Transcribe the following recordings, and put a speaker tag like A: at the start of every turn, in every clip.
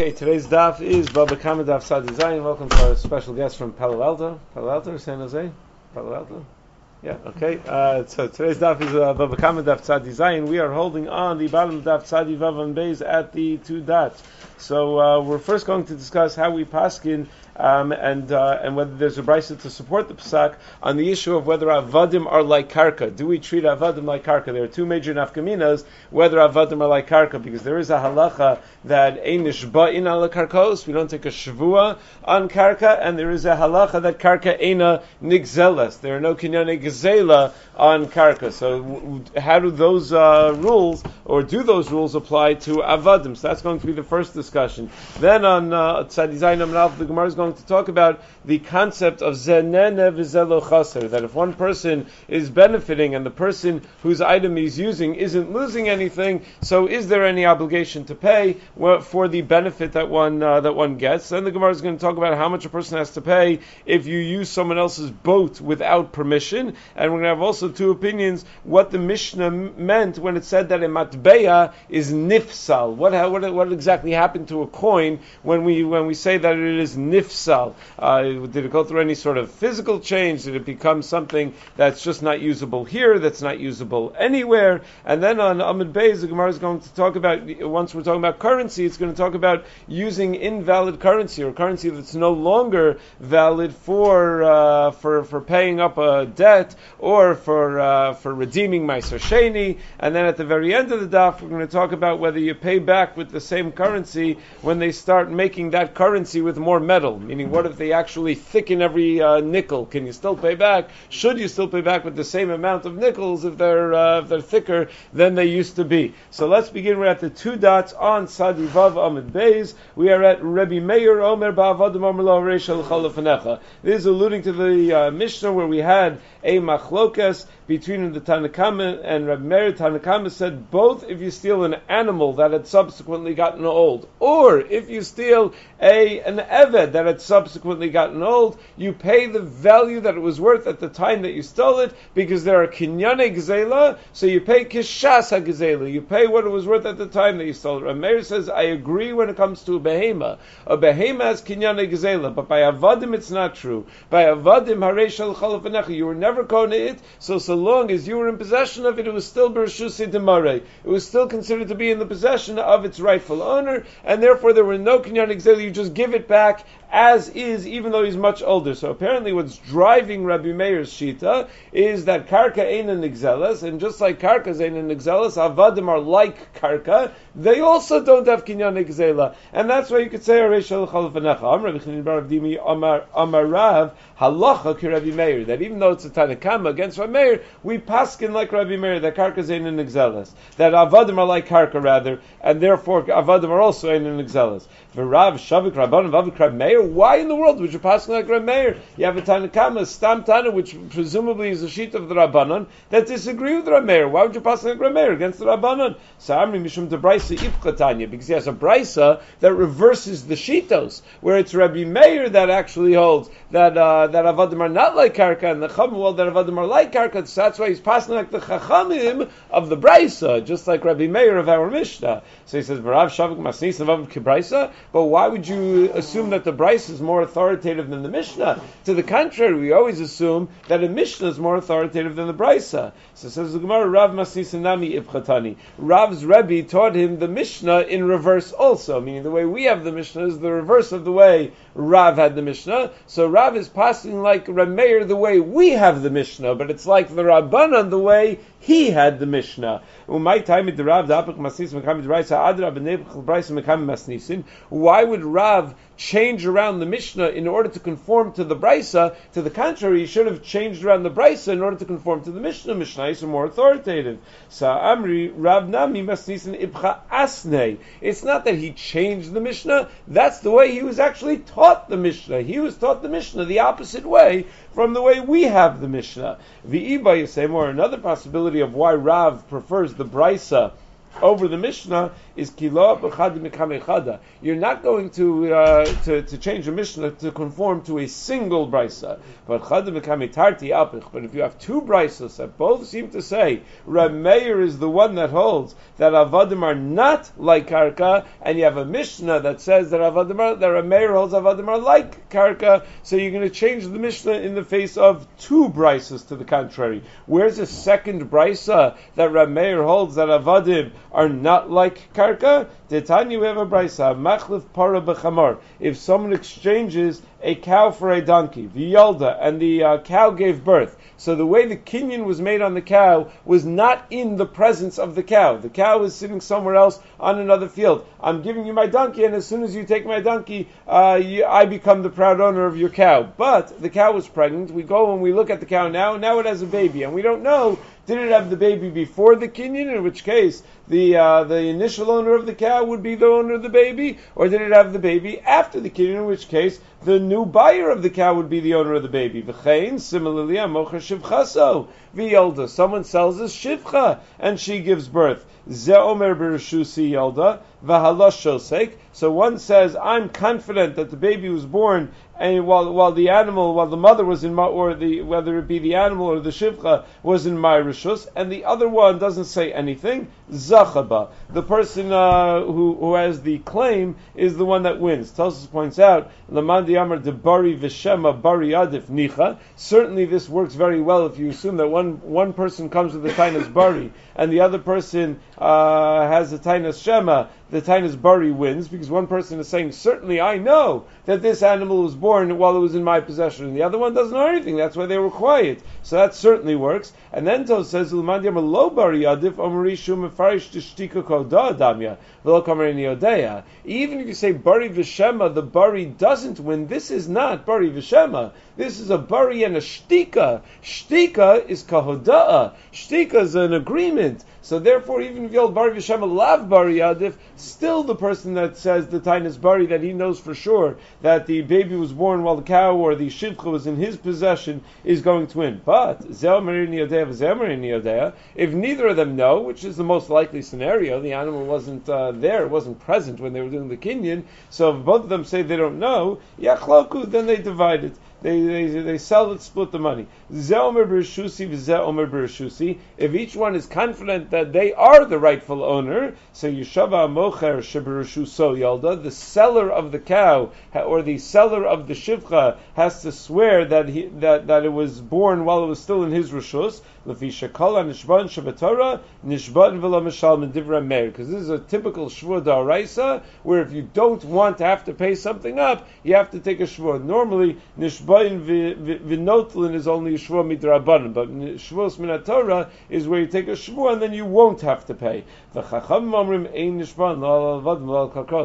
A: Okay, today's daf is Baba Kama Daf Sadi Zayin. Welcome to our special guest from Palo Alto. Palo Alto San Jose? Palo Alto? Yeah, okay. Uh, so today's daf is uh, Baba Kama Daf Sadi Zayin. We are holding on the bottom Daf Sadi Vav and Beis at the two dots. So uh, we're first going to discuss how we paskin um, and uh, and whether there's a brisa to support the psak on the issue of whether avadim are like karka. Do we treat avadim like karka? There are two major nafkaminas whether avadim are like karka because there is a halacha that einish in ala karkos. We don't take a shvua on karka, and there is a halacha that karka eina nigzelas. There are no kinyane gzela on karka. So how do those uh, rules or do those rules apply to avadim? So that's going to be the first discussion. Then on uh, the Gemara is going going to talk about the concept of zenene v'zelo chaser, that if one person is benefiting and the person whose item he's using isn't losing anything, so is there any obligation to pay for the benefit that one uh, that one gets? Then the Gemara is going to talk about how much a person has to pay if you use someone else's boat without permission, and we're going to have also two opinions what the Mishnah meant when it said that a matbeya is nifsal. What, what, what exactly happened to a coin when we when we say that it is nifsal? Nifsal? Uh, did it go through any sort of physical change? Did it become something that's just not usable here, that's not usable anywhere? And then on Amid Beis, the Gemara is going to talk about, once we're talking about currency, it's going to talk about using invalid currency or currency that's no longer valid for, uh, for, for paying up a debt or for, uh, for redeeming my Sheni. And then at the very end of the daf, we're going to talk about whether you pay back with the same currency when they start making that currency with more metal. Meaning, what if they actually thicken every uh, nickel? Can you still pay back? Should you still pay back with the same amount of nickels if they're uh, if they're thicker than they used to be? So let's begin. We're at the two dots on Sadi Vav Amid Beis. We are at Rabbi Meir Omer Ba'avadim Lo This is alluding to the uh, Mishnah where we had a machlokas between the Tanakama and Rabbi Meir. Tanakama said both if you steal an animal that had subsequently gotten old, or if you steal a an eved that had subsequently gotten old, you pay the value that it was worth at the time that you stole it, because there are kinyane gzela, so you pay kishas ha You pay what it was worth at the time that you stole it. Rameir says, I agree when it comes to a behema. A behema has kinyane gzela, but by avadim it's not true. By avadim harei you were never kona it, so so long as you were in possession of it, it was still bershusi demare. It was still considered to be in the possession of its rightful owner, and therefore there were no kinyane gzela. You just give it back as is, even though he's much older. So apparently, what's driving Rabbi Meir's shita is that karka ain't an exelis, and just like karkas ain't an exelis, avadim are like karka. They also don't have kinyan exela, and that's why you could say Areshal Chalfanecha. Amar Dimi Amar Amarav Halacha ki Rabbi Meir. That even though it's a Tanakama against Rabbi Meir, we paskin like Rabbi Meir that karkas ain't an exelis. That avadim are like karka rather, and therefore avadim are also an exelis. V'Rav Shavik Vavik Rabbi Meir why in the world would you pass like Reb Meir? You have a Tanakama, Stam Tana, which presumably is a sheet of the Rabbanon, that disagree with Reb Meir. Why would you pass like Reb Meir against the Rabbanon? So Amri Mishum de Brisa Ipchatanya, because he has a Brisa that reverses the Shitos, where it's Rabbi Meir that actually holds that uh, that Avadim are not like Karka, and the Chacham well that Avadim are like Karka, so that's why he's passing like the Chachamim of the Brisa, just like Rabbi Meir of our Mishnah. So he says, Barav Shavik Masnis Avav Kibraisa, but why would you assume that the Brisa Bryce is more authoritative than the Mishnah. To the contrary, we always assume that a Mishnah is more authoritative than the Brysa. So says the Gemara, Rav Masisanami Ibchatani. Rav's Rebbe taught him the Mishnah in reverse also, meaning the way we have the Mishnah is the reverse of the way Rav had the Mishnah. So Rav is passing like Rameir the way we have the Mishnah, but it's like the Rabbanan the way he had the Mishnah. Why would Rav change around the Mishnah in order to conform to the Brisa? To the contrary, he should have changed around the Brisa in order to conform to the Mishnah. Mishnah is more authoritative. So Amri Rav Nami Masnisin Ibcha Asne. It's not that he changed the Mishnah. That's the way he was actually taught the Mishnah. He was taught the Mishnah the opposite way from the way we have the Mishnah. The Iba Yisem, or another possibility of why Rav prefers the Brisa over the Mishnah is kilo b'chad You're not going to, uh, to to change the Mishnah to conform to a single brisa, but chad tarti apich. But if you have two brisas that both seem to say Rameir is the one that holds that avadim are not like karka, and you have a Mishnah that says that avadim are, that holds avadim are like karka, so you're going to change the Mishnah in the face of two brisas to the contrary. Where's the second brisa that Rameir holds that avadim are not like karka. Tanya, we have a brisa, machlif para b'chamar. If someone exchanges a cow for a donkey, v'yalda, and the uh, cow gave birth. So the way the kinyan was made on the cow was not in the presence of the cow. The cow was sitting somewhere else on another field. I'm giving you my donkey, and as soon as you take my donkey, uh, you, I become the proud owner of your cow. But the cow was pregnant. We go and we look at the cow now. Now it has a baby, and we don't know did it have the baby before the kinyan, in which case the uh, the initial owner of the cow would be the owner of the baby, or did it have the baby after the kinyan, in which case the new buyer of the cow would be the owner of the baby? V'chein, similarly, a amocher shivchaso, v'yolda. Someone sells a shivcha, and she gives birth. So one says, I'm confident that the baby was born and while while the animal, while the mother was in my, or the whether it be the animal or the shivcha was in my rishus, and the other one doesn't say anything. Zachaba, the person uh, who who has the claim is the one that wins. Tosus points out, Lamandi Amar Bari Vishema Bari Adif Nicha. Certainly, this works very well if you assume that one one person comes with the Tainas Bari and the other person uh, has the Tainas Shema. The Tainas Bari wins because one person is saying, certainly I know that this animal was born while it was in my possession, and the other one doesn't know anything. That's why they were quiet. So that certainly works. And then Tos says, "Lo bari adif omarishu mefarish tishtika koda adamya v'lo kamer Even if you say bari v'shema, the bari doesn't win. This is not bari v'shema. This is a bari and a shtika. Shtika is kahoda'a. Shtika is an agreement. So therefore, even if Yol Bari V'Shem Lav Bari Yadif, still the person that says the Tainas Bari, that he knows for sure that the baby was born while the cow or the Shivcha was in his possession, is going to win. But, if neither of them know, which is the most likely scenario, the animal wasn't uh, there, wasn't present when they were doing the kinyan, so if both of them say they don't know, Yachloku, then they divide it. They, they, they sell it, split the money. If each one is confident that they are the rightful owner, so Yeshava Mocher so Yalda, the seller of the cow or the seller of the shivcha has to swear that he, that, that it was born while it was still in his rishus. Because this is a typical shvur da'araisa, where if you don't want to have to pay something up, you have to take a shvur. Normally, nishban v'notlin is only a shvur midrabanan, but shvur minatora is where you take a shvur and then you won't have to pay. The chacham amrim ein nishban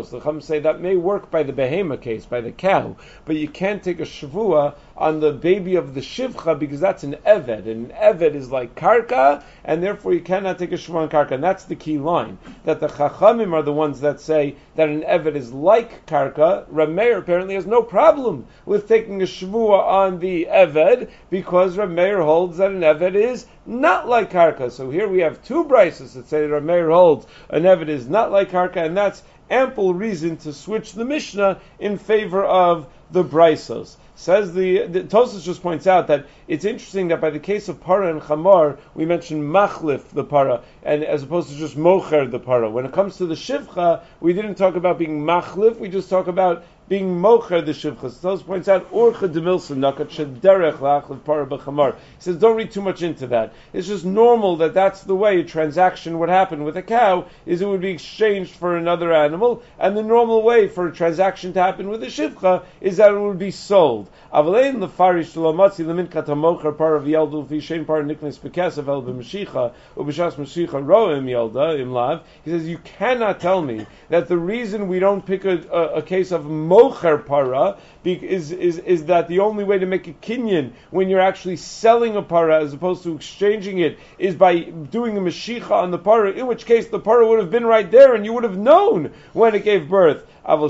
A: The chacham say that may work by the behema case, by the cow, but you can't take a shvua on the baby of the shivcha because that's an eved, and an eved is like karka, and therefore you cannot take a shvua on karka. And that's the key line that the chachamim are the ones that say that an eved is like karka. Rameir apparently has no problem with taking a shvua on the Eved because Rameir holds that an Eved is not like Karka. So here we have two brises that say that Rameir holds an Eved is not like Karka, and that's ample reason to switch the Mishnah in favor of the brisos. Says the, the Tosus just points out that it's interesting that by the case of para and chamar, we mention machlif the para, and as opposed to just mocher the para. When it comes to the shivcha, we didn't talk about being machlif, we just talk about being mocher the shivcha. So points out orcha demilson nakat shederech lachlev para b'chamar. He says don't read too much into that. It's just normal that that's the way a transaction would happen with a cow. Is it would be exchanged for another animal, and the normal way for a transaction to happen with a shivcha is that it would be sold. Avalein lefarish shlomatzi lemin katamocher par of yeldu fi par niknes bekesav el b'mashicha ubishas mashicha roim yelda imlav. He says you cannot tell me that the reason we don't pick a, a, a case of mocher para is, is, is that the only way to make a kinyan when you're actually selling a para as opposed to exchanging it is by doing a mashicha on the para, in which case the para would have been right there and you would have known when it gave birth. But a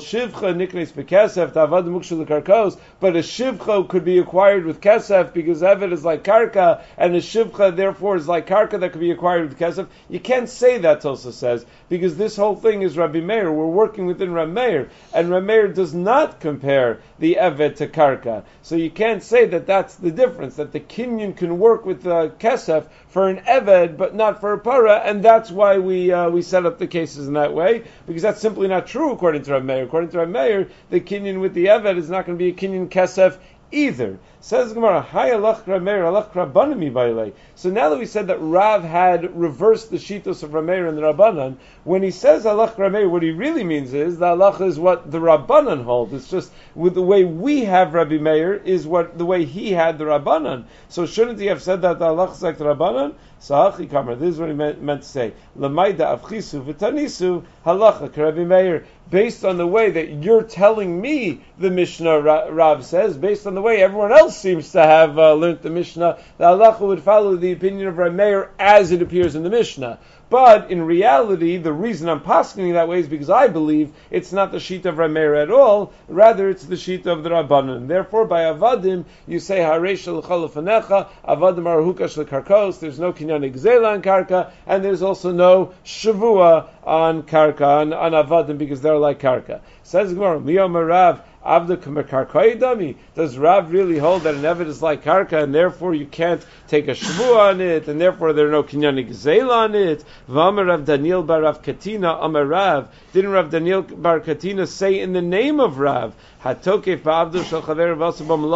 A: shivcha could be acquired with kesef because evet is like karka, and a shivcha therefore is like karka that could be acquired with kesef. You can't say that. Tulsa says because this whole thing is Rabbi Meir. We're working within Rabbi Meir, and Rabbi Meir does not compare the evet to karka. So you can't say that that's the difference. That the kinyan can work with the kesef for an eved, but not for a para, and that's why we uh, we set up the cases in that way because that's simply not true according to Rav Meir. According to Rav Meir, the kinyan with the eved is not going to be a kinyan kesef either. Says Gemara, Hi alach Rameir, alach Rabbanami baile. So now that we said that Rav had reversed the shitos of Rameir and the Rabbanan, when he says alach Rameir, what he really means is the alach is what the Rabbanan hold. It's just with the way we have Rabbi Meir is what the way he had the Rabbanan. So shouldn't he have said that the alach is like the Rabbanan? This is what he meant, meant to say. Lamaida avchisu v'tanisu halacha Rabbi Meir. Based on the way that you're telling me, the Mishnah Rav says, based on the way everyone else seems to have uh, learned the Mishnah, the halacha would follow the opinion of Rabbi Meir as it appears in the Mishnah. But in reality, the reason I'm posking that way is because I believe it's not the sheet of Rameir at all, rather it's the sheet of the Rabbanan. Therefore, by Avadim, you say Haresh Chalafanecha, Avadim Arahukash Karkos, there's no Kinyan Gzela on Karka, and there's also no Shavua on Karka, on, on Avadim, because they're like Karka. Says Gemara, Miyam Rav, Avda Does Rav really hold that an Evid is like Karka and therefore you can't take a Shvu on it and therefore there are no Kinyanik Zel on it? V'amar Rav Daniel bar Rav Katina Amar Rav. Didn't Rav Daniel bar Katina say in the name of Rav, Hatokef ba'avdu shal chaver v'asabam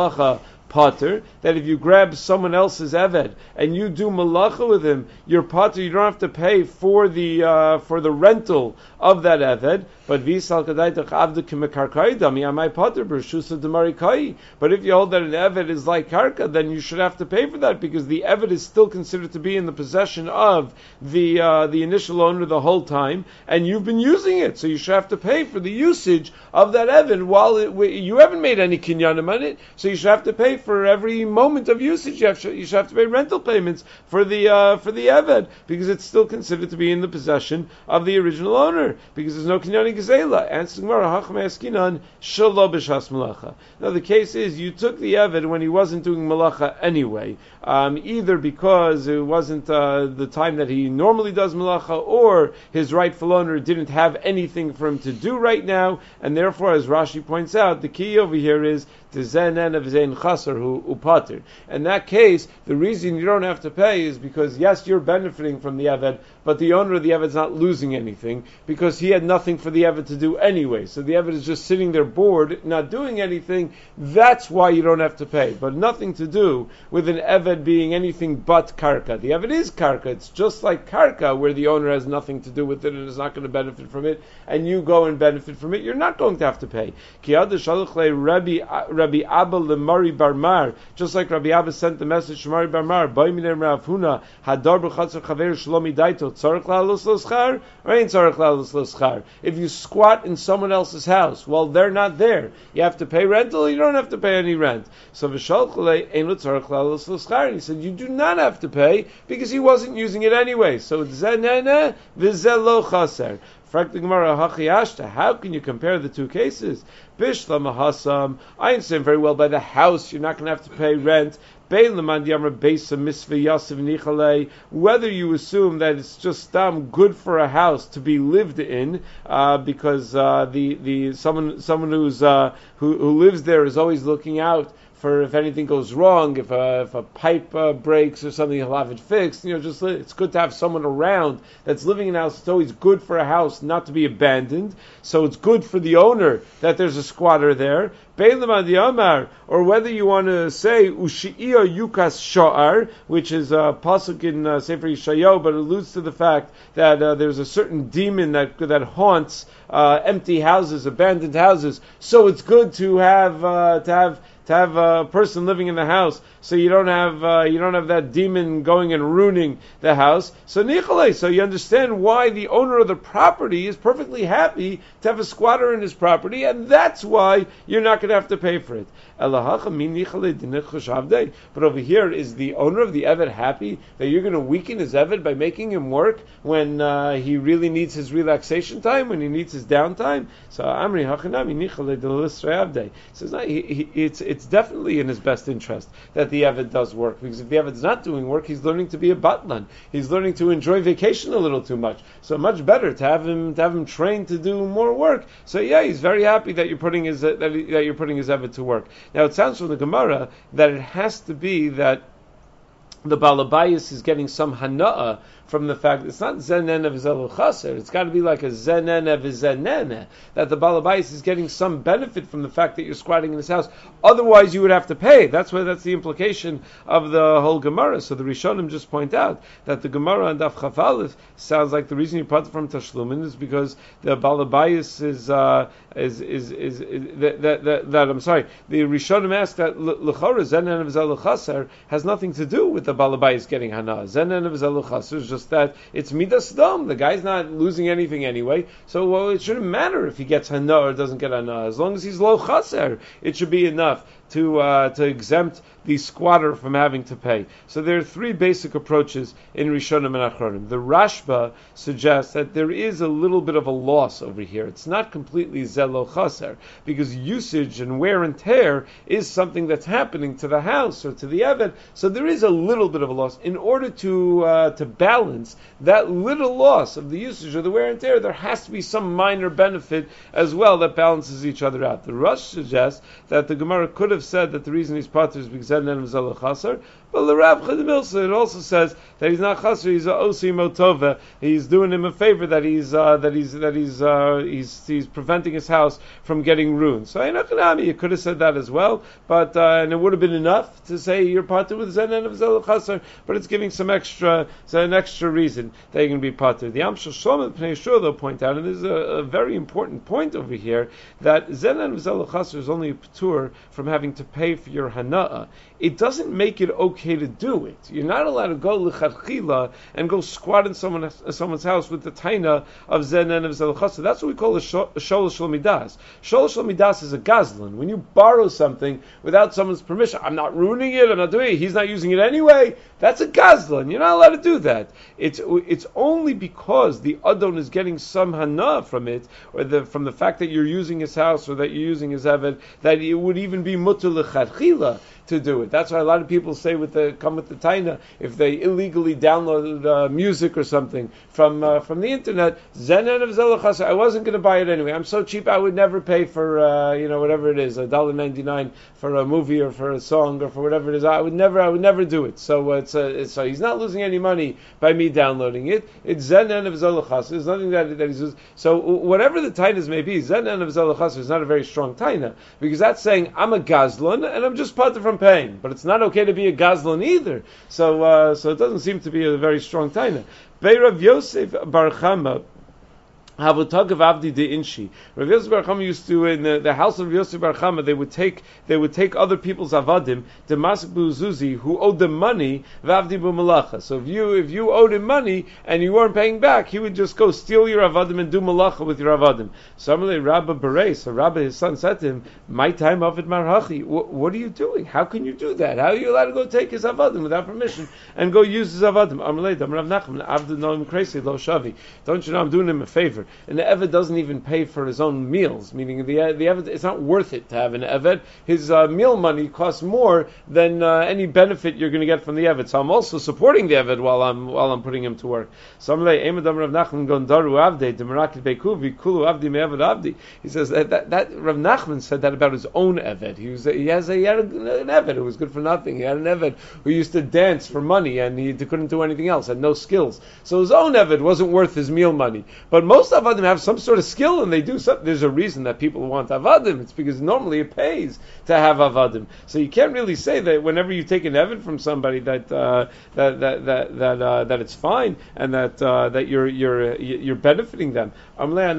A: potter, that if you grab someone else's eved and you do malacha with him, you're potter. You don't have to pay for the uh, for the rental of that eved. But. But if you hold that an eved is like karka, then you should have to pay for that because the eved is still considered to be in the possession of the uh, the initial owner the whole time, and you've been using it, so you should have to pay for the usage of that eved while it, you haven't made any kinyanim on it, so you should have to pay for every moment of usage. You, have, you should have to pay rental payments for the uh, for the eved because it's still considered to be in the possession of the original owner because there's no kinyani gezela. Answer Gemara b'shas malacha. Now the case is you took the eved when he wasn't doing malacha anyway, um, either because it wasn't uh, the time that he normally does malacha, or his rightful owner didn't have anything for him to do right now, and therefore, as Rashi points out, the key over here is to zenen of zain chaser who upatir. In that case, the reason you don't have to pay is because yes, you're benefiting from the eved, but the owner of the is not losing anything because he had nothing for the eved to do anyway. So the eved is just sitting there bored, not doing anything. That's why you don't have to pay, but nothing to do with an eved being anything but karka. The eved is karka. It's just like karka, where the owner has nothing to do with it and is not going to benefit from it, and you go and benefit from it. You're not going to have to pay. Rabbi Abba Lemari Barmar, just like Rabbi Abba sent the message to Mari Barmar, Boiminem Rav Huna, Hadar B'chatzar Chaver Shlomi Daito, Tzarech Lalus Loschar, or Ain't Tzarech Lalus Loschar. If you squat in someone else's house, well, they're not there. You have to pay rental, you don't have to pay any rent. So V'shalchle Ein Tzarech Lalus Loschar, and he said, you do not have to pay, because he wasn't using it anyway. So Zenene V'zelo Chaser. How can you compare the two cases? Bishla Mahasam. I understand very well by the house you're not going to have to pay rent. Whether you assume that it's just good for a house to be lived in, uh, because uh, the the someone someone who's uh, who, who lives there is always looking out for if anything goes wrong, if a, if a pipe uh, breaks or something, he'll have it fixed. You know, just it's good to have someone around that's living in a house. It's always good for a house not to be abandoned. So it's good for the owner that there's a squatter there. Or whether you want to say Ushi'ia Yukas Sha'ar, which is a pasuk in uh, Sefer Yishayahu, but alludes to the fact that uh, there's a certain demon that that haunts uh, empty houses, abandoned houses. So it's good to have uh, to have to have a person living in the house, so you don't have uh, you don't have that demon going and ruining the house. So nichale, so you understand why the owner of the property is perfectly happy to have a squatter in his property, and that's why you're not going to have to pay for it. But over here, is the owner of the Eved happy that you're going to weaken his Eved by making him work when uh, he really needs his relaxation time, when he needs his downtime? So Amri Hachanami Nichale says no, he, it's it's definitely in his best interest that the Eved does work because if the Eved's not doing work, he's learning to be a batlan. He's learning to enjoy vacation a little too much. So much better to have him to have him trained to do more work. So yeah, he's very happy that you're putting his that, that you're putting his Eved to work. Now it sounds from the Gemara that it has to be that the Balabayas is getting some hana'ah from the fact it's not zenen of zelu chaser. It's got to be like a zenen of zenen that the balabais is getting some benefit from the fact that you're squatting in his house. Otherwise, you would have to pay. That's why that's the implication of the whole Gemara. So the Rishonim just point out that the Gemara and Daf Chafalif sounds like the reason you part from Tashlumin is because the balabais is, uh, is, is, is, is that, that, that, that, I'm sorry. The Rishonim asked that lechora zenen of zelu has nothing to do with the balabais getting hana. Zenen of zelu is just just that it's midas dom. The guy's not losing anything anyway, so well, it shouldn't matter if he gets hana or doesn't get hana. As long as he's low chaser, it should be enough to uh, to exempt the squatter from having to pay. So there are three basic approaches in Rishonim and Achronim. The Rashba suggests that there is a little bit of a loss over here. It's not completely zelo chaser because usage and wear and tear is something that's happening to the house or to the eved. So there is a little bit of a loss. In order to uh, to balance that little loss of the usage or the wear and tear, there has to be some minor benefit as well that balances each other out. The Rosh suggests that the Gemara could have have said that the reason he's pater is because Zednan was a chasar, but the Rav Chedemilsa, it also says that he's not chasr, he's a osi motova. He's doing him a favor that he's uh, that he's that he's uh, he's he's preventing his house from getting ruined. So Einachanami, you could have said that as well, but uh, and it would have been enough to say you're pater with Zednan of Zel but it's giving some extra an extra reason that you're going to be pater. The Amshel Shlom Pnei though point out, and this is a, a, very important point over here that Zednan of Zel is only a patur from having to pay for your hana'ah. It doesn't make it okay okay to do it. You're not allowed to go lechatchila and go squat in someone, someone's house with the taina of zen and of zelchasa. That's what we call a shol shlomidas. Shol shlomidas is a gazlan. When you borrow something without someone's permission, I'm not ruining it. I'm not doing it. He's not using it anyway. That's a gazlan. You're not allowed to do that. It's it's only because the adon is getting some hana from it, or the, from the fact that you're using his house or that you're using his eved, that it would even be mutter lechatchila to do it. That's why a lot of people say with the come with the taina if they illegally download uh, music or something from uh, from the internet. Zenan of zelachas. I wasn't going to buy it anyway. I'm so cheap. I would never pay for uh, you know whatever it is a dollar ninety nine for a movie or for a song or for whatever it is. I would never. I would never do it. So uh, it's, uh, it's so he's not losing any money by me downloading it. It's zenan of zelachas. There's nothing that that he's so whatever the tainas may be. Zenan of zelachas is not a very strong taina because that's saying I'm a gazlan and I'm just part from pain. But it's not okay to be a gazlan either. So, uh, so it doesn't seem to be a very strong taina. Beirav Yosef Bar Chama Havutag of Avdi de Inshi. Rav Yosef Bar Chama used to in the, the house of Rav Yosef Bar they would take they would take other people's avadim, Demasik Zuzi, who owed them money, Vavdi Malacha. So if you if you owed him money and you weren't paying back, he would just go steal your avadim and do malacha with your avadim. Suddenly Rabbi Berei, so Rabbi his son said to him, My time of it marhachi. What are you doing? How can you do that? How are you allowed to go take his avadim without permission and go use his avadim? Don't you know I'm doing him a favor? And the Eved doesn't even pay for his own meals, meaning the the Eved, it's not worth it to have an Eved. His uh, meal money costs more than uh, any benefit you're going to get from the Eved. So I'm also supporting the Eved while I'm while I'm putting him to work. Me Avid Abdi. He says that, that, that Rav Nachman said that about his own Eved. He was he has a, he had an Eved who was good for nothing. He had an Eved who used to dance for money and he couldn't do anything else, had no skills. So his own Eved wasn't worth his meal money. But most avadim have some sort of skill and they do something, there's a reason that people want avadim. It's because normally it pays to have avadim. So you can't really say that whenever you take an evid from somebody that uh, that that that that, uh, that it's fine and that uh, that you're you're you're benefiting them. He says,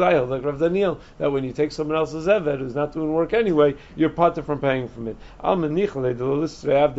A: I hold like Rav Daniel that when you take someone else's eved who's not doing work anyway, you're pater from paying from it.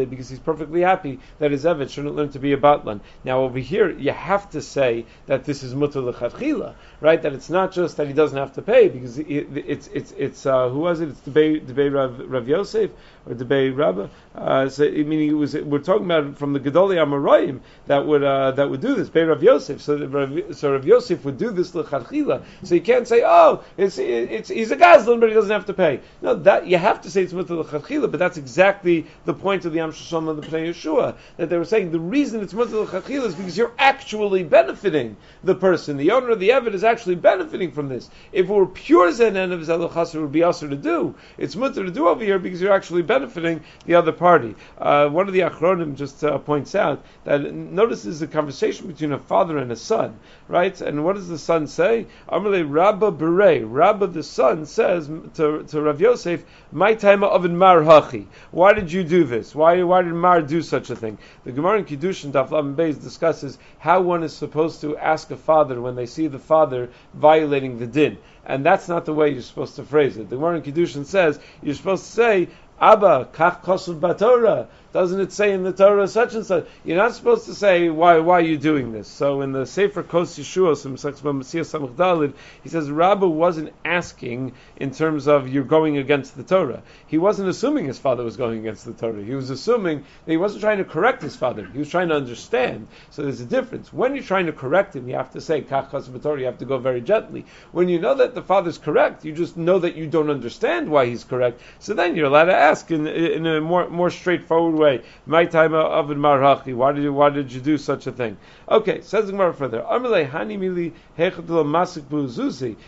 A: Because he's perfectly happy that his eved shouldn't learn to be a batlan. Now over here, you have to say that this is mutar lechatchila, right? That it's not just that he doesn't have to pay because it's it's it's uh, who was it? It's the the Rav, Rav Yosef or the Bay Rabba. Uh, so, I mean, it was we're talking about from the Gedolei Amoraim that would uh, that would do this. Bay Rav Yosef. So Rav, so Rav Yosef would do this lechatchila. So you can't say, oh, it's it's he's a gazlan, but he doesn't have to pay. No, that you have to say it's mutar lechatchila. But that's exactly the point of the Am Shashom of the Pnei Yeshua that they were saying the reason it's mutar lechatchila is because you're actually benefiting the person. The owner of the Evid is actually benefiting from this. If it were pure zen and of it would be usher to do. It's mutar to do over here because you're actually benefiting the other party. Uh, one of the Achronim just uh, points out that notice is a conversation between a father and a son, right? And what does the son say? Amalei Rabba Bere. Rabba the son says to, to Rav Yosef, "My time of Mar Hachi. Why did you do this? Why why did Mar do such a thing?" The Gemara in Kiddushin Daf Lam Beis discusses how one is supposed to ask a father when they see the father violating the din and that's not the way you're supposed to phrase it. The Gemara in Kiddushin says you're supposed to say, Abba, kach kosul batora. Doesn't it say in the Torah such and such? You're not supposed to say why why are you doing this. So in the Sefer Kos Yeshua, he says Rabba wasn't asking in terms of you're going against the Torah. He wasn't assuming his father was going against the Torah. He was assuming that he wasn't trying to correct his father. He was trying to understand. So there's a difference. When you're trying to correct him, you have to say kach You have to go very gently. When you know that the father's correct, you just know that you don't understand why he's correct. So then you're allowed to ask in, in a more more straightforward way. My time uh, of marhachi. Why did you why did you do such a thing? Okay, says the Gemara further.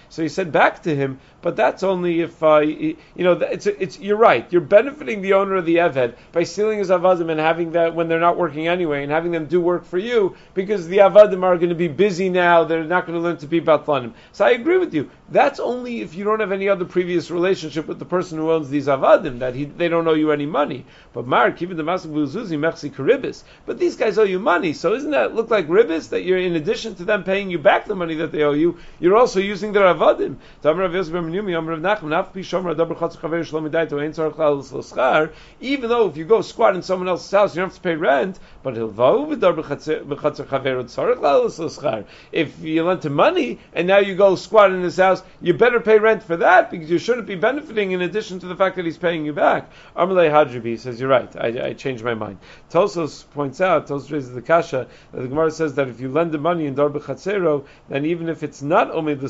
A: So he said back to him, but that's only if uh, you know it's it's you're right. You're benefiting the owner of the eved by stealing his avadim and having that when they're not working anyway, and having them do work for you because the avadim are going to be busy now. They're not going to learn to be batlanim. So I agree with you. That's only if you don't have any other previous relationship with the person who owns these avadim that he, they don't owe you any money. But Mark, even the Masik Buzuzi, Mechsi. But these guys owe you money, so isn't that look like ribis that you're in addition to them paying you back the money that they owe you, you're also using their avadim. Even though if you go squat in someone else's house, you don't have to pay rent, but if you lent him money and now you go squat in his house, you better pay rent for that because you shouldn't be benefiting in addition to the fact that he's paying you back. Amalei Hadribi says, You're right, I, I changed my mind. Tosos points out, Tosos raises the kasha, that the Gemara says that if you lend the money in Darbe Chatzero, then even if it's not Omid the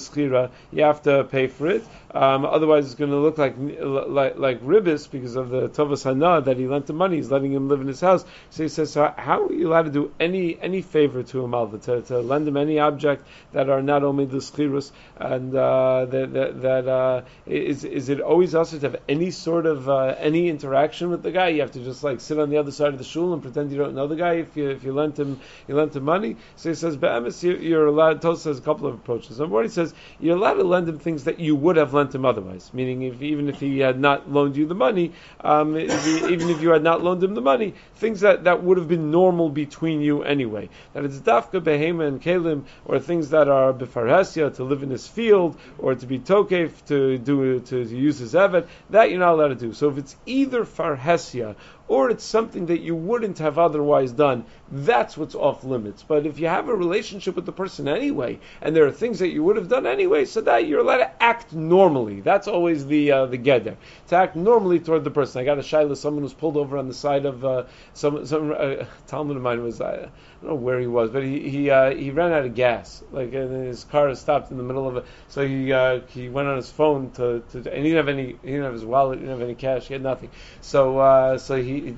A: you have to pay for it. Um, otherwise, it's going to look like like, like ribis because of the Tovas Hana that he lent the money. He's letting him live in his house. So he says, so how are you allowed to do any any favor to a malva to, to lend him any object that are not only the schirus and uh, that that, that uh, is is it always also to have any sort of uh, any interaction with the guy? You have to just like sit on the other side of the shul and pretend you don't know the guy if you if you lent him you lent him money. So he says, Be'emes, you're allowed. Tosa has a couple of approaches. Number one, he says you're allowed to lend him things that you would have lent lent him otherwise. Meaning, if, even if he had not loaned you the money, um, if even if you had not loaned him the money, things that, that would have been normal between you anyway. That it's dafka behema and kalim, or things that are befarhesia, to live in his field, or to be tokef, to do to, to use his evet, that you're not allowed to do. So if it's either farhesia or it's something that you wouldn't have otherwise done, that's what's off limits. But if you have a relationship with the person anyway, and there are things that you would have done anyway, so that you're allowed to act normally. That's always the uh, the geder to act normally toward the person. I got a shaila, someone was pulled over on the side of uh, some some uh, talmid of mine was. Uh, I don't know where he was, but he he uh, he ran out of gas. Like and his car stopped in the middle of it, so he uh, he went on his phone to, to and he didn't have any he didn't have his wallet, he didn't have any cash, he had nothing. So uh, so he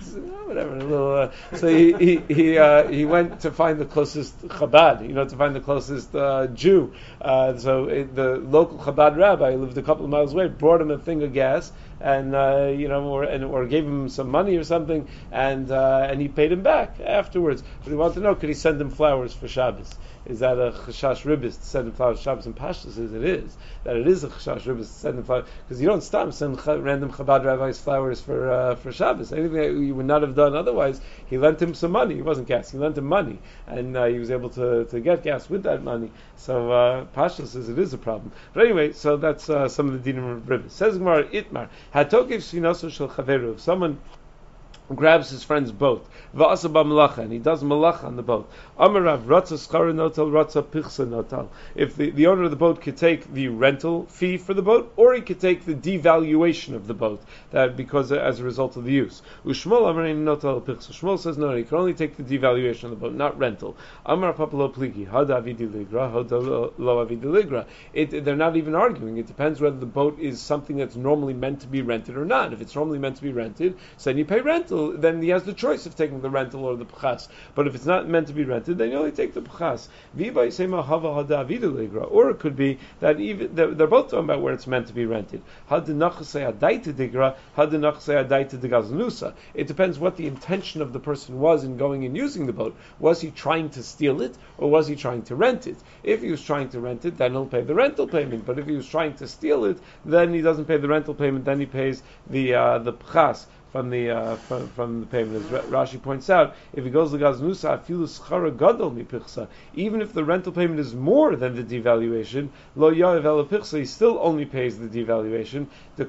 A: whatever a little uh, so he he he, uh, he went to find the closest Chabad, you know, to find the closest uh, Jew. so it, the local Chabad rabbi lived a couple of miles away, brought him a thing of gas and uh, you know, or, and, or gave him some money or something, and uh, and he paid him back afterwards. But he wanted to know, could he send him flowers for Shabbos? Is that a chashash ribis to send him flowers for Shabbos? And Pashas says it is. That it is a chashash ribis to send flowers because you don't stop send random Chabad rabbis flowers for uh, for Shabbos. Anything that you would not have done otherwise. He lent him some money. He wasn't gas. He lent him money, and uh, he was able to, to get gas with that money. So uh, Pashas says it is a problem. But anyway, so that's uh, some of the dinim of ribis. Says Gemara Itmar Hatokiv shinoso shel chaveru. If someone grabs his friend's boat, va'asa malacha, and he does malacha on the boat. Amarav ratza schara notal, ratza pichsa notal. If the, the owner of the boat could take the rental fee for the boat, or he could take the devaluation of the boat, that because as a result of the use. Ushmol amarein notal pichsa. Shmuel says no, he can only take the devaluation of the boat, not rental. Amar papalo pligi, hada avidiligra, hada lo avidiligra. They're not even arguing. It depends whether the boat is something that's normally meant to be rented or not. If it's normally meant to be rented, so then you pay rental then he has the choice of taking the rental or the pchas. But if it's not meant to be rented, then you only take the pchas. Or it could be that even they're, both talking about where it's meant to be rented. It depends what the intention of the person was in going and using the boat. Was he trying to steal it, or was he trying to rent it? If he was trying to rent it, then he'll pay the rental payment. But if he was trying to steal it, then he doesn't pay the rental payment. Then he pays the uh, the pchas from the uh, from, from the payment. As Rashi points out, if he goes to Gaznusa, afilu schara gadol mipichsa, even if the rental payment is more than the devaluation, lo he still only pays the devaluation. The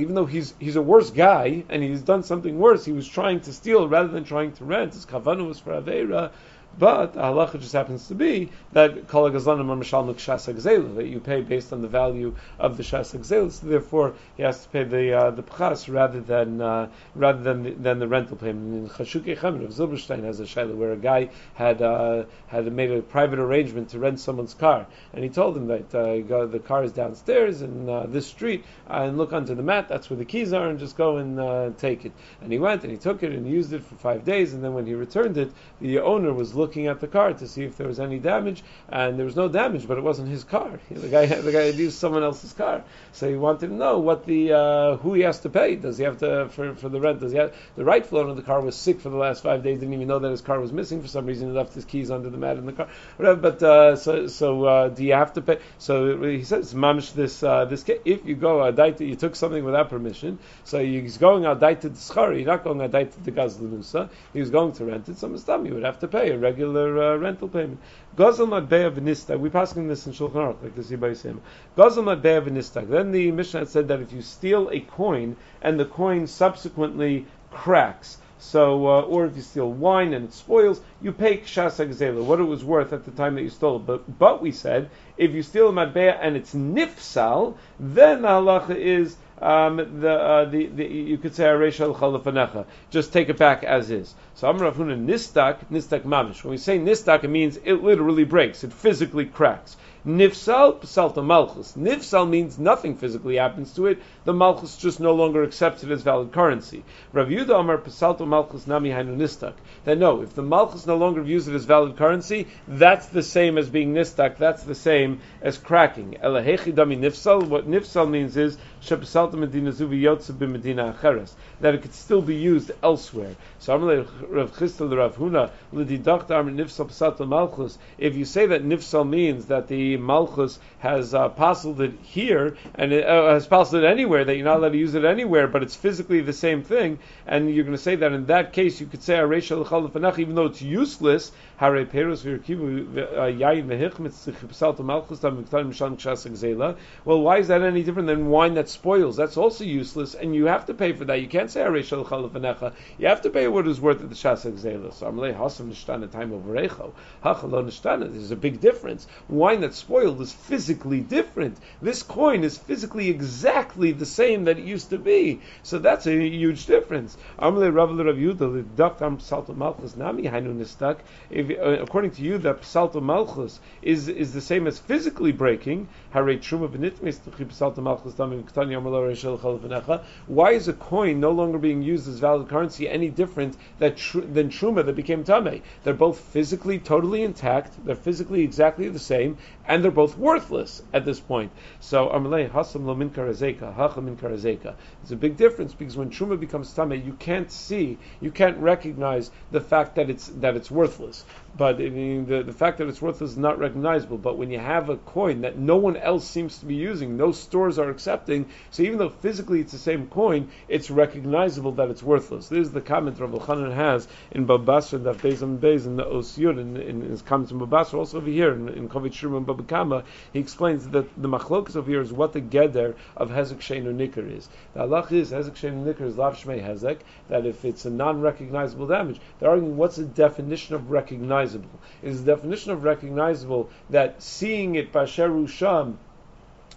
A: even though he's he's a worse guy and he's done something worse, he was trying to steal rather than trying to rent. His kavana was for avera. But the halacha just happens to be that kol are mishal that you pay based on the value of the shas gzela. So therefore, he has to pay the uh, the pchas rather than uh, rather than the, than the rental payment. In Chashukei Chemed of Zilberstein has a shaila where a guy had uh, had made a private arrangement to rent someone's car, and he told him that uh, go, the car is downstairs in uh, this street, and look onto the mat. That's where the keys are, and just go and uh, take it. And he went and he took it and he used it for five days, and then when he returned it, the owner was looking looking at the car to see if there was any damage, and there was no damage, but it wasn't his car. The guy, the guy had used someone else's car, so he wanted to know what the uh, who he has to pay. Does he have to for, for the rent? Does he have the rightful owner of the car was sick for the last five days? Didn't even know that his car was missing for some reason. He left his keys under the mat in the car, whatever. But uh, so so uh, do you have to pay? So he says, "Mamish this uh, this if you go adaita, you took something without permission, so he's going adaita to you're not going adaita to gazlanusa. He was going to rent it, so Mustam, you would have to pay a regular uh, rental payment. Gazel Madbeya v'nistak. We're passing this in Shulchan Aruch, like the Sibay Sema. Gazel Madbeya v'nistak. Then the Mishnah said that if you steal a coin and the coin subsequently cracks, so, uh, or if you steal wine and it spoils, you pay kshas hagzela, what it was worth at the time that you stole it. But, but we said, if you steal a madbeya and it's nifsal, then the halacha is um, the, uh, the, the, you could say Aresha Chalafanecha. Just take it back as is. So Amr Nistak, Nistak Mamish. When we say Nistak, it means it literally breaks, it physically cracks. Nifsal, Psalta Malchus. Nifsal means nothing physically happens to it. The Malchus just no longer accepts it as valid currency. Rav Yudah Amar Psalta Malchus Nami Hainu Nistak. Then no, if the Malchus no longer views it as valid currency, that's the same as being Nistak. That's the same as cracking. Elahechi Dami Nifsal. What Nifsal means is That it could still be used elsewhere. So Amar Rav Chistel Rav Huna Nifsal Malchus. If you say that Nifsal means that the Malchus has uh, it here and it, uh, has passed it anywhere, that you're not allowed to use it anywhere, but it's physically the same thing, and you're going to say that in that case you could say even though it's useless, well, why is that any different than wine that spoils? That's also useless, and you have to pay for that. You can't say You have to pay what is worth of the Shas exilus. Amle ha'sam nistana time of There's a big difference. Wine that's spoiled is physically different. This coin is physically exactly the same that it used to be. So that's a huge difference. If if, uh, according to you, that Psalto Malchus is, is the same as physically breaking, Why is a coin no longer being used as valid currency any different that tr- than truma that became tame? They're both physically totally intact. They're physically exactly the same, and they're both worthless at this point. So Amalei Hasam lo min karazeka, hacha min karazeka. It's a big difference because when truma becomes tame, you can't see, you can't recognize the fact that it's that it's worthless. But I mean, the, the fact that it's worthless is not recognizable. But when you have a coin that no one else seems to be using, no stores are accepting, so even though physically it's the same coin, it's recognizable that it's worthless. This is the comment Rav Chanan has in Babasra, that Bezam Bez, in the Osyur, in, in, his comments in Babasra, also over here in, in Kovit Babakama, he explains that the machlokas over here is what the geder of Hezek Shein or Nikr is. The halach is Hezek Shein or Nikr is Lav Shmei Hezek, that if it's a non-recognizable damage, they're arguing what's the definition of recognizable recognizable. Is the definition of recognizable that seeing it Basheru Sham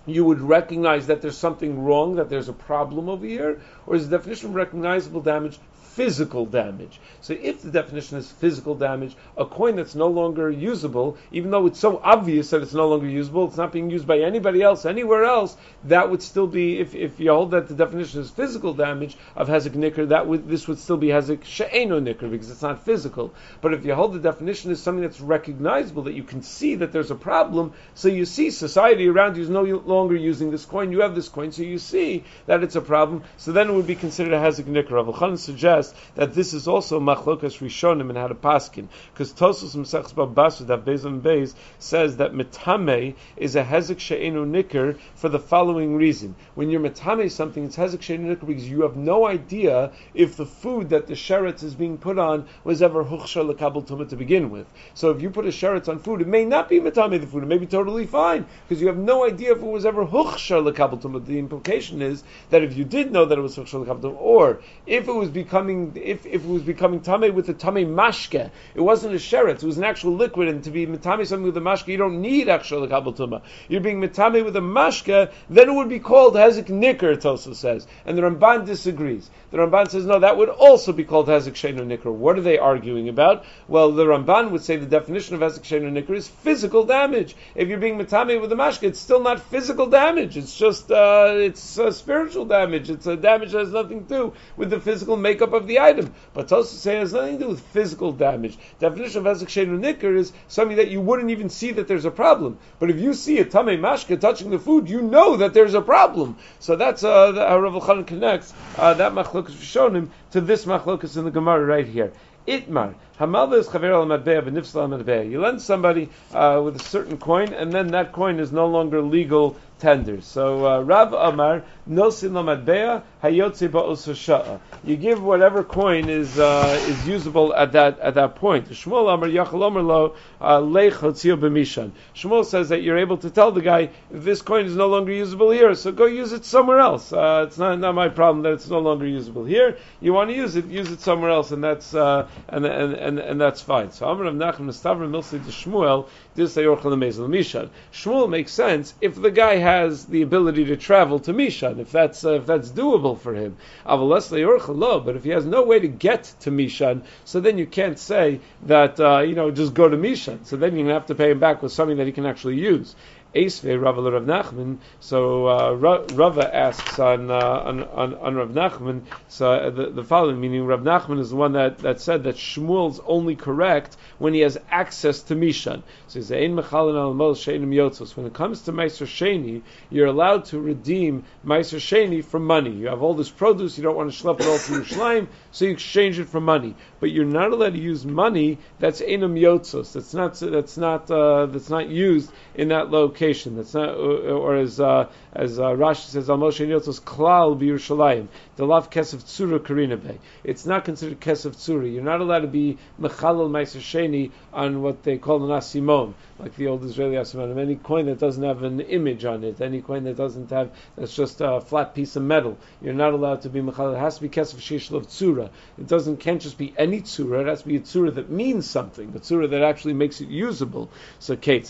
A: you would recognize that there's something wrong, that there's a problem over here? Or is the definition of recognizable damage physical damage. So if the definition is physical damage, a coin that's no longer usable, even though it's so obvious that it's no longer usable, it's not being used by anybody else anywhere else, that would still be, if, if you hold that the definition is physical damage of hezek nicker, that would this would still be hezek she'eno nicker because it's not physical. But if you hold the definition is something that's recognizable, that you can see that there's a problem, so you see society around you is no longer using this coin, you have this coin, so you see that it's a problem, so then it would be considered a hezek nicker. Rav suggests that this is also machlokas rishonim and how to paskin, because Tosos Mesechus Babasu that Bezim Beis says that metame is a hezek she'enu nicker for the following reason: when you're metame something, it's hezek she'enu nicker because you have no idea if the food that the sheretz is being put on was ever huchshar lekabel tumah to begin with. So if you put a sheretz on food, it may not be metame the food; it may be totally fine because you have no idea if it was ever huchshar lekabel tumah. The implication is that if you did know that it was huchshar lekabel or if it was becoming becoming, if, if it was becoming tame with a tame mashke, it wasn't a sheretz, it was an actual liquid, and to be mitame something with a mashke, you don't need actual kabel tuma. You're being mitame with a mashke, then it would be called hezik nicker, Tosa says. And the Ramban disagrees. The Ramban says, no, that would also be called hezik shenu nicker. What are they arguing about? Well, the Ramban would say the definition of hezik shenu nicker is physical damage. If you're being mitame with a mashke, it's still not physical damage. It's just, uh, it's uh, spiritual damage. It's a damage that has nothing to do with the physical makeup of the item. But Tosa say it has nothing to do with physical damage. Definition of Ezek Shenu Nicker is something that you wouldn't even see that there's a problem. But if you see a Tame Mashka touching the food, you know that there's a problem. So that's uh, how Rav Khan connects uh, that machlokas Rishonim to this machlokas in the Gemara right here. Itmar. Hamalva is chaver al v'nifsal al You lend somebody uh, with a certain coin, and then that coin is no longer legal tender. So uh, Rav Amar nosin lamadbea hayotze ba'osasha'a. You give whatever coin is uh, is usable at that at that point. Shmuel Amar Yachal Lo uh, B'mishan. Shmuel says that you're able to tell the guy this coin is no longer usable here, so go use it somewhere else. Uh, it's not not my problem that it's no longer usable here. You want to use it, use it somewhere else, and that's uh, and, and and and that's fine. So Amar Rav Nachman Stavra Milsi to Shmuel this. Shmuel makes sense if the guy has the ability to travel to Mishan, if that's uh, if that's doable for him. But if he has no way to get to Mishan, so then you can't say that uh, you know just go to Mishan. So then gonna have to pay him back with something that he can actually use. Esve Rava Rav Nachman. So uh, Rava asks on, uh, on, on, on Rav Nachman so uh, the, the following, meaning Rav Nachman is the one that, that said that Shmuel's only correct when he has access to Mishan. So he says, Ein mechalin al yotzos. When it comes to Meiser Sheni, you're allowed to redeem Meiser Sheni for money. You have all this produce, you don't want to schlep it all to Yerushalayim, so you exchange it for money. But you're not allowed to use money that's Einam Yotzos. That's not, that's not, uh, that's not used in that location. That's not, or, as uh, as uh, Rashi says, Al Moshe Yotzos Klal B'Yerushalayim. The lav kesef tzura karina bay. It's not considered kesef tzura. You're not allowed to be mechalal meiser sheni on what they call an asimon, like the old Israeli asimon. Any coin that doesn't have an image on it, any coin that doesn't have that's just a flat piece of metal, you're not allowed to be mechalal. It has to be kesef shishel tzura. It doesn't can't just be any tzura. It has to be a tzura that means something, a tzura that actually makes it usable. So Kate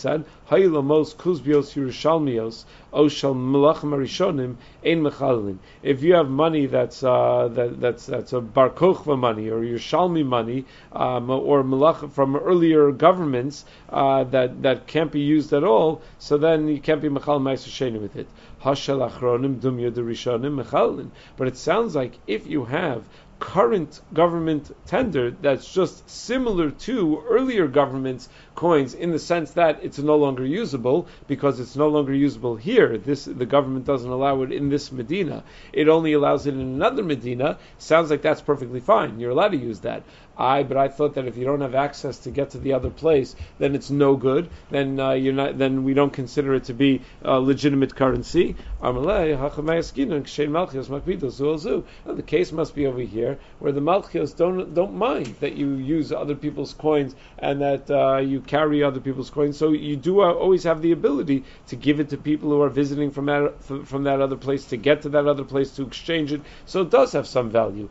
A: kuzbios Yerushalmios melachim arishonim ein mechalin. If you have money that's uh, that, that's that's a bar kochva money or Yerushalmi money um, or malach from earlier governments uh, that that can't be used at all, so then you can't be mechal sheni with it. Hashel achronim mechalin. But it sounds like if you have current government tender that's just similar to earlier government's coins in the sense that it's no longer usable because it's no longer usable here. This the government doesn't allow it in this Medina. It only allows it in another Medina. Sounds like that's perfectly fine. You're allowed to use that. I, but I thought that if you don't have access to get to the other place, then it's no good. Then uh, you're not. Then we don't consider it to be uh, legitimate currency. The case must be over here where the malchios don't don't mind that you use other people's coins and that uh, you carry other people's coins. So you do always have the ability to give it to people who are visiting from that from that other place to get to that other place to exchange it. So it does have some value.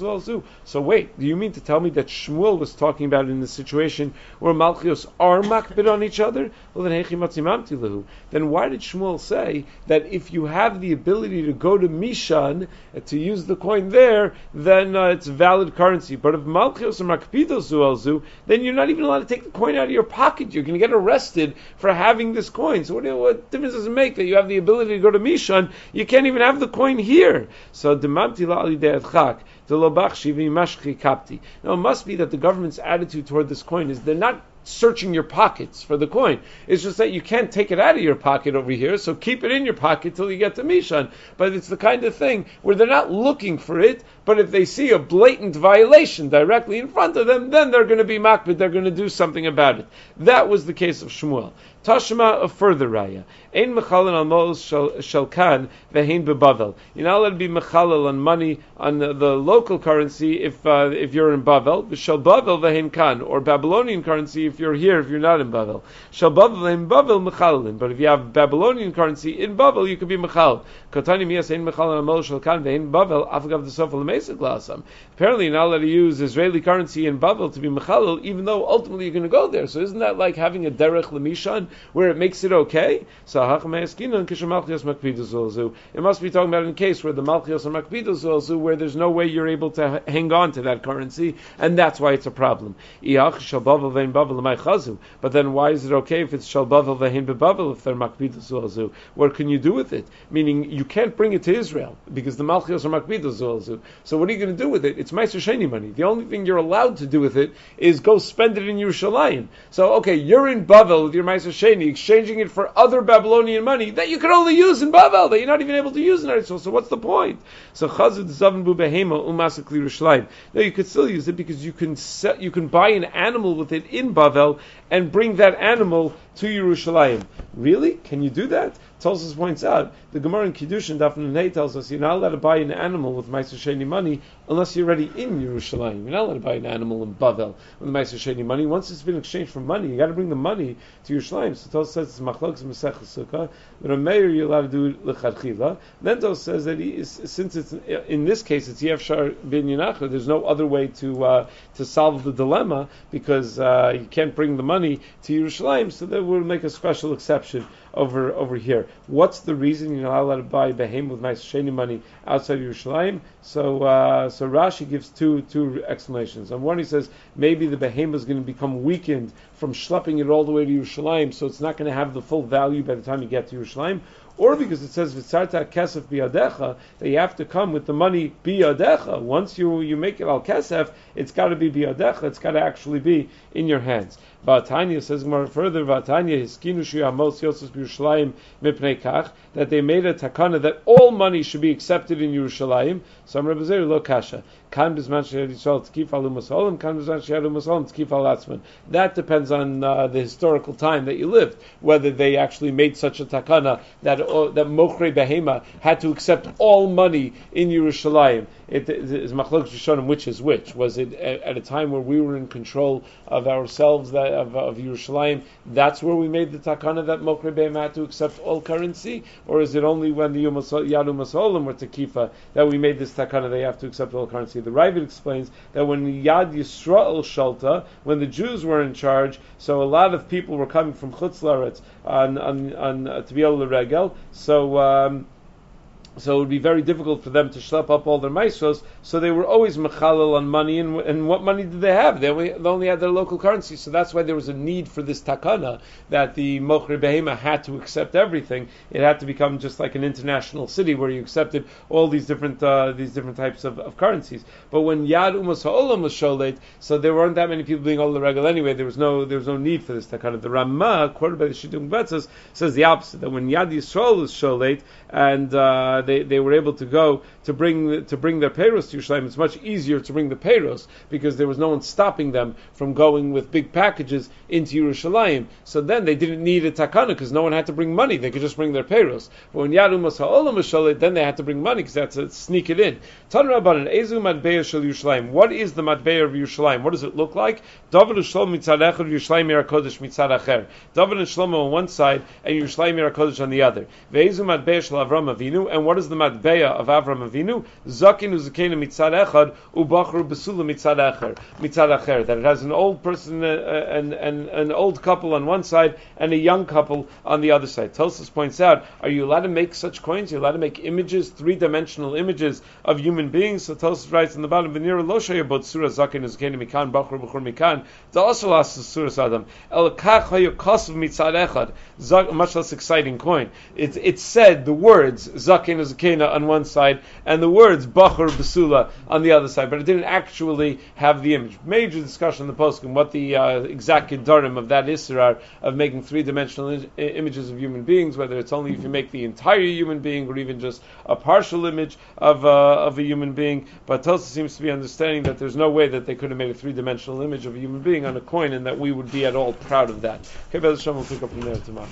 A: So wait, do you mean to tell me that Shmuel was talking about in the situation where Malchios are makbid on each other? Well, then Then why did Shmuel say that if you have the ability to go to Mishan uh, to use the coin there, then uh, it's valid currency? But if Malchios are makbidos zuelzu, then you're not even allowed to take the coin out of your pocket. You're going to get arrested for having this coin. So what, what difference does it make that you have the ability to go to Mishan? You can't even have the coin here. So demamti la'ali de'edchak. Now, it must be that the government's attitude toward this coin is they're not searching your pockets for the coin. It's just that you can't take it out of your pocket over here, so keep it in your pocket till you get to Mishan. But it's the kind of thing where they're not looking for it, but if they see a blatant violation directly in front of them, then they're going to be makbid, they're going to do something about it. That was the case of Shmuel. Tashma, a further raya. Ein mechalin al mo'os shalkan vehein bebavel. Not allowed to be mechalil on money on the, the local currency if uh, if you're in Bavel. Shal bavel vehein kan, or Babylonian currency if you're here if you're not in Bavel. Shal bavel vehein bavel mechalin. But if you have Babylonian currency in Bavel, you could be mechal. Kotani miyas ein mechalin al mo'os shalkan vehein bavel afagav the sofa Apparently, you're not allowed to use Israeli currency in Bavel to be mechalil, even though ultimately you're going to go there. So isn't that like having a derech lemishan where it makes it okay? So it must be talking about in a case where the malchios are makbidos where there's no way you're able to hang on to that currency, and that's why it's a problem. But then why is it okay if it's shalbavel vehin bebavel if they're makbidos What can you do with it? Meaning you can't bring it to Israel because the malchios are makbidos So what are you going to do with it? It's Meiser Sheni money. The only thing you're allowed to do with it is go spend it in Yerushalayim. So okay, you're in Bavel with your Meiser Sheni, exchanging it for other Babylonian money that you can only use in Bavel, that you're not even able to use in Eretz So what's the point? So Chazud Zavin Bu Behema Umasakli Yerushalayim. No, you could still use it because you can set, you can buy an animal with it in Bavel and bring that animal to Yerushalayim. Really? Can you do that? Tosus points out the Gemara in Kiddushin Daf Nay tells us you're not allowed to buy an animal with Meiser Sheni money unless you're already in Yerushalayim. You're not allowed to buy an animal in Bavel with Meiser Sheni money. Once it's been exchanged for money, you got to bring the money to Yerushalayim. So Tosus says it's Machlokes Masech Sukkah, but a mayor you're allowed to do it lechatchila. Then Tosus says that he is, since it's in this case it's Yevshar bin Yinacha, there's no other way to uh, to solve the dilemma because uh, you can't bring the money to Yerushalayim, so will make a special exception over over here. What's the reason you're not allowed to buy behem with my sheni money outside Yerushalayim? So uh, so Rashi gives two two explanations. On one he says maybe the behem is going to become weakened from schlepping it all the way to Yerushalayim, so it's not going to have the full value by the time you get to Yerushalayim or because it says v'tzarta kesef biyadecha that you have to come with the money biyadecha. Once you you make it al kesef, it's got to be biyadecha. It's got to actually be in your hands. Vatanya says more further. Vatanya hiskinu shiyamos yosef Yerushalayim mipnei kach that they made a takana that all money should be accepted in Yerushalayim. Some Rebbe lo kasha. Kan Yisrael tkif alu. Kan tkif al atzman. That depends on uh, the historical time that you lived, whether they actually made such a takana that uh, that Mochre Behema had to accept all money in Yerushalayim. It is Machlok Rishonim which is which. Was it at a time where we were in control of ourselves, that of, of Yerushalayim? That's where we made the takana that Mochre Behema had to accept all currency, or is it only when the Yadu Masolim were Takifa that we made this takana they have to accept all currency? The Ravid explains that when Yad Yisrael Shalta, when the Jews were in charge, so a lot of people were coming from Chutz on, on, on uh, to be able to regel. So. Um, so it would be very difficult for them to schlep up all their maestros. So they were always mechalal on money, and, and what money did they have? They only, they only had their local currency. So that's why there was a need for this takana that the mochri behema had to accept everything. It had to become just like an international city where you accepted all these different uh, these different types of, of, currencies. But when Yad Umas Ha'olam was sholet, so there weren't that many people being all the regal anyway. There was no there was no need for this takana. The Ramah, quoted by the Shitah Mekubetzes, says the opposite. That when Yad Yisrael was sholet and uh, they, they were able to go to bring to bring their payros to Yerushalayim. It's much easier to bring the payros because there was no one stopping them from going with big packages into Yerushalayim. So then they didn't need a takana because no one had to bring money; they could just bring their payros. But when Yadum Ha'olam then they had to bring money because they had to sneak it in. Tan Rabbanan Ezu Madbeya Shel Yerushalayim. What is the Madbeya of Yerushalayim? What does it look like? David and Shlomo mitzad Yerushalayim Yerakodesh mitzad. David and Shlomo on one side and Yerushalayim Yerakodesh on the other. Ve'ezu Madbeya Shel Avram Avinu. And what is the Madbeya of Avram Avinu? Zakin uzakena mitzad echad, ubachru besula mitzad acher. Mitzad acher. That it has an old person uh, and, and an old couple on one side and a young couple on the other side. Tosus points out, are you allowed to make such coins? You allowed to make images, three-dimensional images of human beings? So Tosus writes in the bottom, Venira lo about surah zakin uzakena mikan, bachru b'chur mikan. It's also last surah Adam. El kach hayu mitzad echad. A much less exciting coin. It's, it's said, the words, zakin uzakena on one side, and the words Bachur Basula on the other side, but it didn't actually have the image. Major discussion in the post what the uh, exact gedarim of that isra of making three dimensional I- images of human beings, whether it's only if you make the entire human being or even just a partial image of, uh, of a human being. But Tosa seems to be understanding that there's no way that they could have made a three dimensional image of a human being on a coin and that we would be at all proud of that. Okay, Bezashem, we'll pick up from there tomorrow.